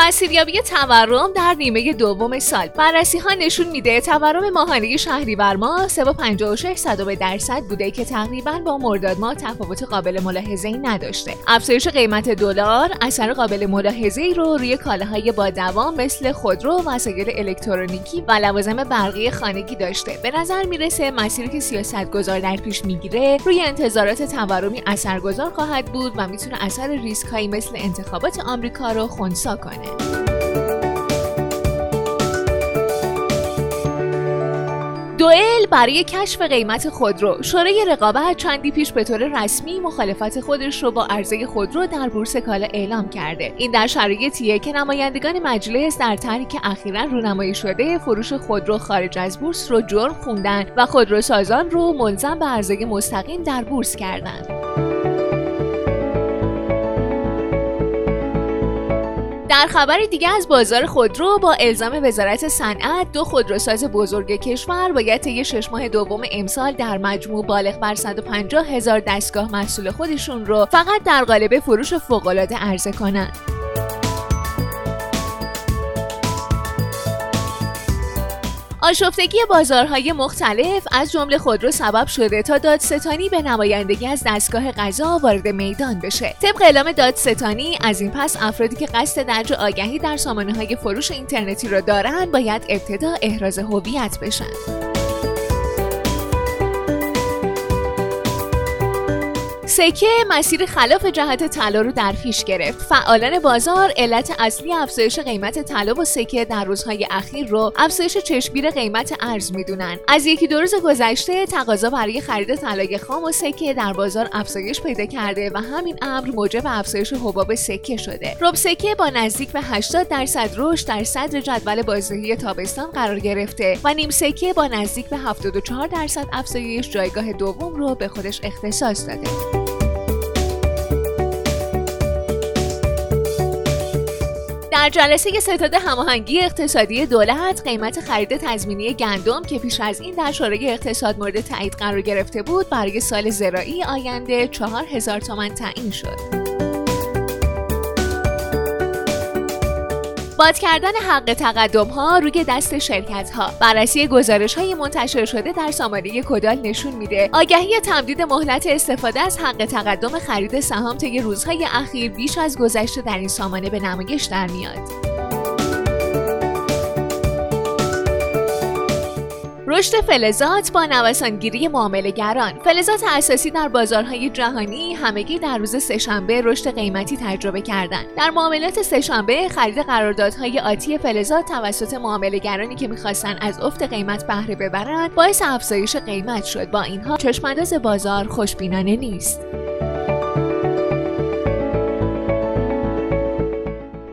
مسیریابی تورم در نیمه دوم سال. بررسی ها نشون میده تورم ماهانه شهریور ماه 3.56 درصد بوده که تقریبا با مرداد ماه تفاوت قابل ملاحظه ای نداشته. افزایش قیمت دلار اثر قابل ملاحظه ای رو روی کالاهای با دوام مثل خودرو وسایل الکترونیکی و لوازم برقی خانگی داشته. به نظر می‌رسه مسیری که سیاست گذار در پیش می‌گیره روی انتظارات تورمی اثرگذار خواهد بود و می‌تونه اثر ریسک مثل انتخابات آمریکا رو خونسا کنه. دوئل برای کشف قیمت خودرو. شورای رقابت چندی پیش به طور رسمی مخالفت خودش رو با عرضه خودرو در بورس کالا اعلام کرده. این در شرایطیه که نمایندگان مجلس در طرحی که اخیرا رونمایی شده فروش خودرو خارج از بورس رو جرم خوندن و خودروسازان رو ملزم به عرضه مستقیم در بورس کردند در خبر دیگه از بازار خودرو با الزام وزارت صنعت دو خودروساز بزرگ کشور باید طی شش ماه دوم امسال در مجموع بالغ بر 150 هزار دستگاه محصول خودشون رو فقط در قالب فروش فوق‌العاده عرضه کنند. آشفتگی بازارهای مختلف از جمله خودرو سبب شده تا دادستانی به نمایندگی از دستگاه قضا وارد میدان بشه. طبق اعلام دادستانی از این پس افرادی که قصد درج آگهی در سامانه های فروش اینترنتی را دارند باید ابتدا احراز هویت بشن. سکه مسیر خلاف جهت طلا رو در پیش گرفت. فعالان بازار علت اصلی افزایش قیمت طلا و سکه در روزهای اخیر رو افزایش چشمگیر قیمت ارز می‌دونن. از یکی دو روز گذشته تقاضا برای خرید طلای خام و سکه در بازار افزایش پیدا کرده و همین امر موجب افزایش حباب سکه شده. رب سکه با نزدیک به 80 درصد رشد در صدر جدول بازدهی تابستان قرار گرفته و نیم سکه با نزدیک به 74 درصد افزایش جایگاه دوم رو به خودش اختصاص داده. در جلسه ستاد هماهنگی اقتصادی دولت قیمت خرید تضمینی گندم که پیش از این در شورای اقتصاد مورد تایید قرار گرفته بود برای سال زراعی آینده 4000 تومان تعیین شد. باد کردن حق تقدم ها روی دست شرکت ها بررسی گزارش های منتشر شده در سامانه کدال نشون میده. آگهی تمدید مهلت استفاده از حق تقدم خرید سهام طی روزهای اخیر بیش از گذشته در این سامانه به نمایش در میاد. رشد فلزات با نوسانگیری معاملهگران. فلزات اساسی در بازارهای جهانی همگی در روز سهشنبه رشد قیمتی تجربه کردند. در معاملات سهشنبه خرید قراردادهای آتی فلزات توسط معاملهگرانی که می‌خواستند از افت قیمت بهره ببرند باعث افزایش قیمت شد. با اینها چشمانداز بازار خوشبینانه نیست.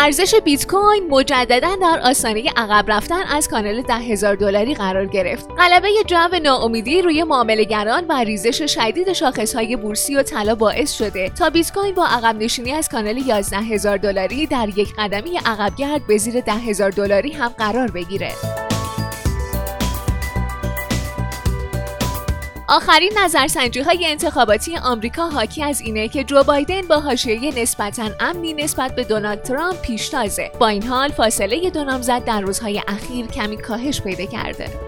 ارزش بیت کوین مجددا در آستانه عقب رفتن از کانال ده هزار دلاری قرار گرفت. غلبه جو ناامیدی روی معاملهگران و ریزش شدید شاخصهای بورسی و طلا باعث شده تا بیت کوین با عقب نشینی از کانال 11 هزار دلاری در یک قدمی عقبگرد به زیر ده هزار دلاری هم قرار بگیره. آخرین نظرسنجی های انتخاباتی آمریکا حاکی از اینه که جو بایدن با حاشیه نسبتا امنی نسبت به دونالد ترامپ پیشتازه. با این حال فاصله دو نامزد در روزهای اخیر کمی کاهش پیدا کرده.